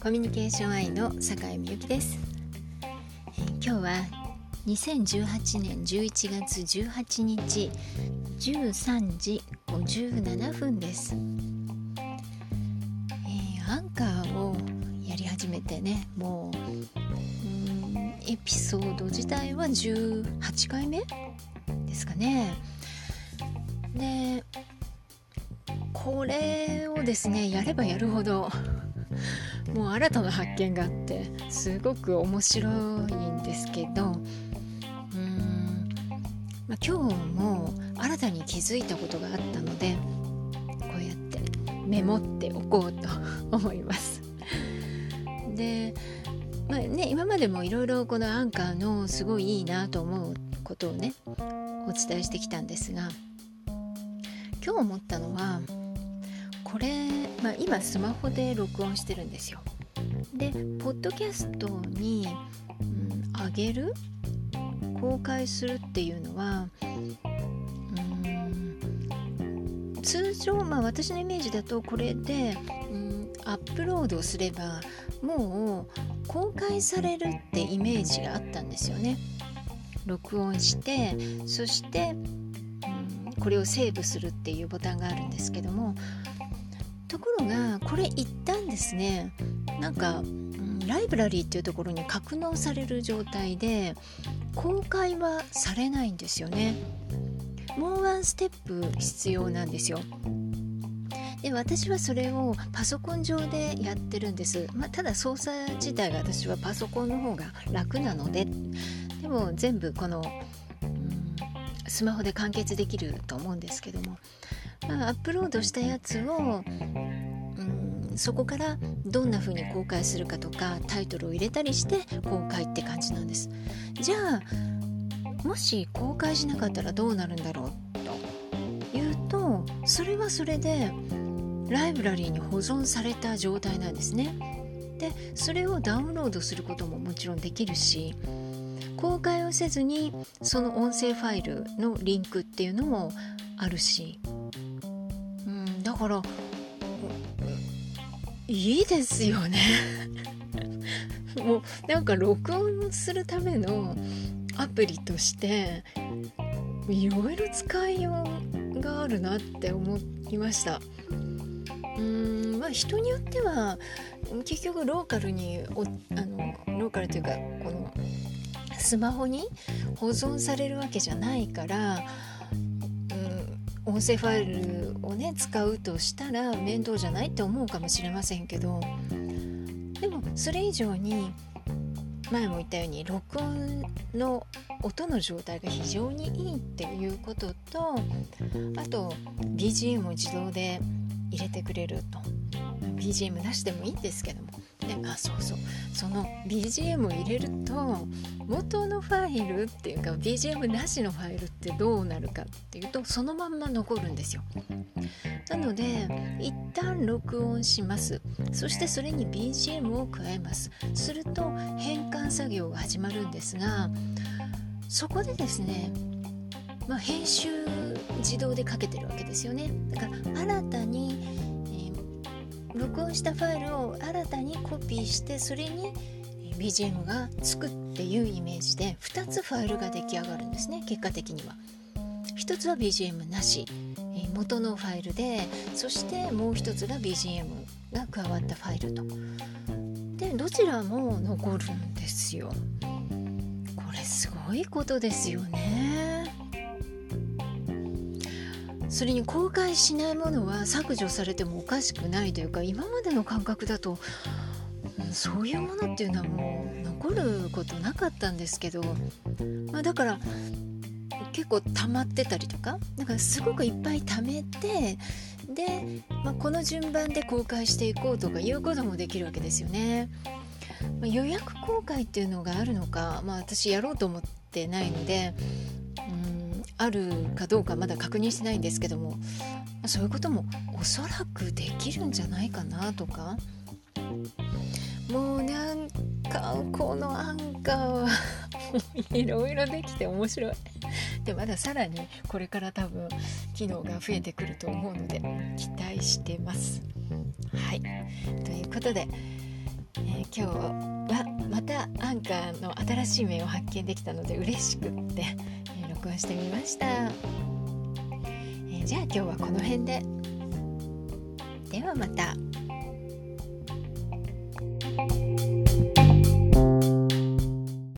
コミュニケーション愛の坂井美由紀です、え、今日は2018年11月18日13時57分です、えー、アンカーをやり始めてねもうエピソード自体は18回目ですかね。でこれをですねやればやるほどもう新たな発見があってすごく面白いんですけどうん、まあ、今日も新たに気づいたことがあったのでこうやってメモっておこうと 思います。で、まあね、今までもいろいろこのアンカーのすごいいいなと思うことをねお伝えしてきたんですが今日思ったのはこれ、まあ、今スマホで録音してるんですよ。でポッドキャストに、うん、上げる？公開するっていうのは、うん、通常、まあ、私のイメージだとこれで、うん、アップロードすればもう公開されるってイメージがあったんですよね。録音してそして、うん、これをセーブするっていうボタンがあるんですけどもところがこれ一旦ですねなんか、うん、ライブラリーっていうところに格納される状態で公開はされないんですよね。もうワンステップ必要なんですよ。で私はそれをパソコン上でやってるんです、まあ、ただ操作自体が私はパソコンの方が楽なのででも全部この、スマホで完結できると思うんですけどもまあ、アップロードしたやつを、うん、そこからどんな風に公開するかとかタイトルを入れたりして公開って感じなんです。じゃあもし公開しなかったらどうなるんだろうというとそれはそれでライブラリーに保存された状態なんですね。でそれをダウンロードすることももちろんできるし公開をせずにその音声ファイルのリンクっていうのもあるし。うんだからいいですよね。もうなんか録音するためのアプリとしていろいろ使いようがあるなって思いました。うんまあ人によっては結局ローカルにあのローカルというかこのスマホに保存されるわけじゃないから音声ファイルをね使うとしたら面倒じゃないって思うかもしれませんけどでもそれ以上に前も言ったように録音の音の状態が非常にいいっていうこととあと BGM を自動で入れてくれると。BGM なしでもいいんですけども。であそうそう。その BGM を入れると元のファイルっていうか BGM なしのファイルってどうなるかっていうとそのまんま残るんですよ。なので一旦録音します。そしてそれに BGM を加えます。すると変換作業が始まるんですがそこでですねまあ、編集自動でかけてるわけですよね。だから新たに録音したファイルを新たにコピーしてそれに BGM がつくっていうイメージで2つファイルが出来上がるんですね結果的には。1つは BGM なし元のファイルでそしてもう1つが BGM が加わったファイルと。でどちらも残るんですよ。これすごいことですよね。それに公開しないものは削除されてもおかしくないというか今までの感覚だと、そういうものっていうのはもう残ることなかったんですけど、まあ、だから結構溜まってたりとかだからすごくいっぱい貯めてで、まあ、この順番で公開していこうとかいうこともできるわけですよね。まあ、予約公開っていうのがあるのか、まあ、私やろうと思ってないのであるかどうかまだ確認してないんですけどもそういうこともおそらくできるんじゃないかなとかもうなんかこのアンカーは いろいろできて面白い。でまださらにこれから多分機能が増えてくると思うので期待してます。はいということでえー、今日はまたアンカーの新しい面を発見できたので嬉しくって、録音してみました、えー、じゃあ今日はこの辺でではまた。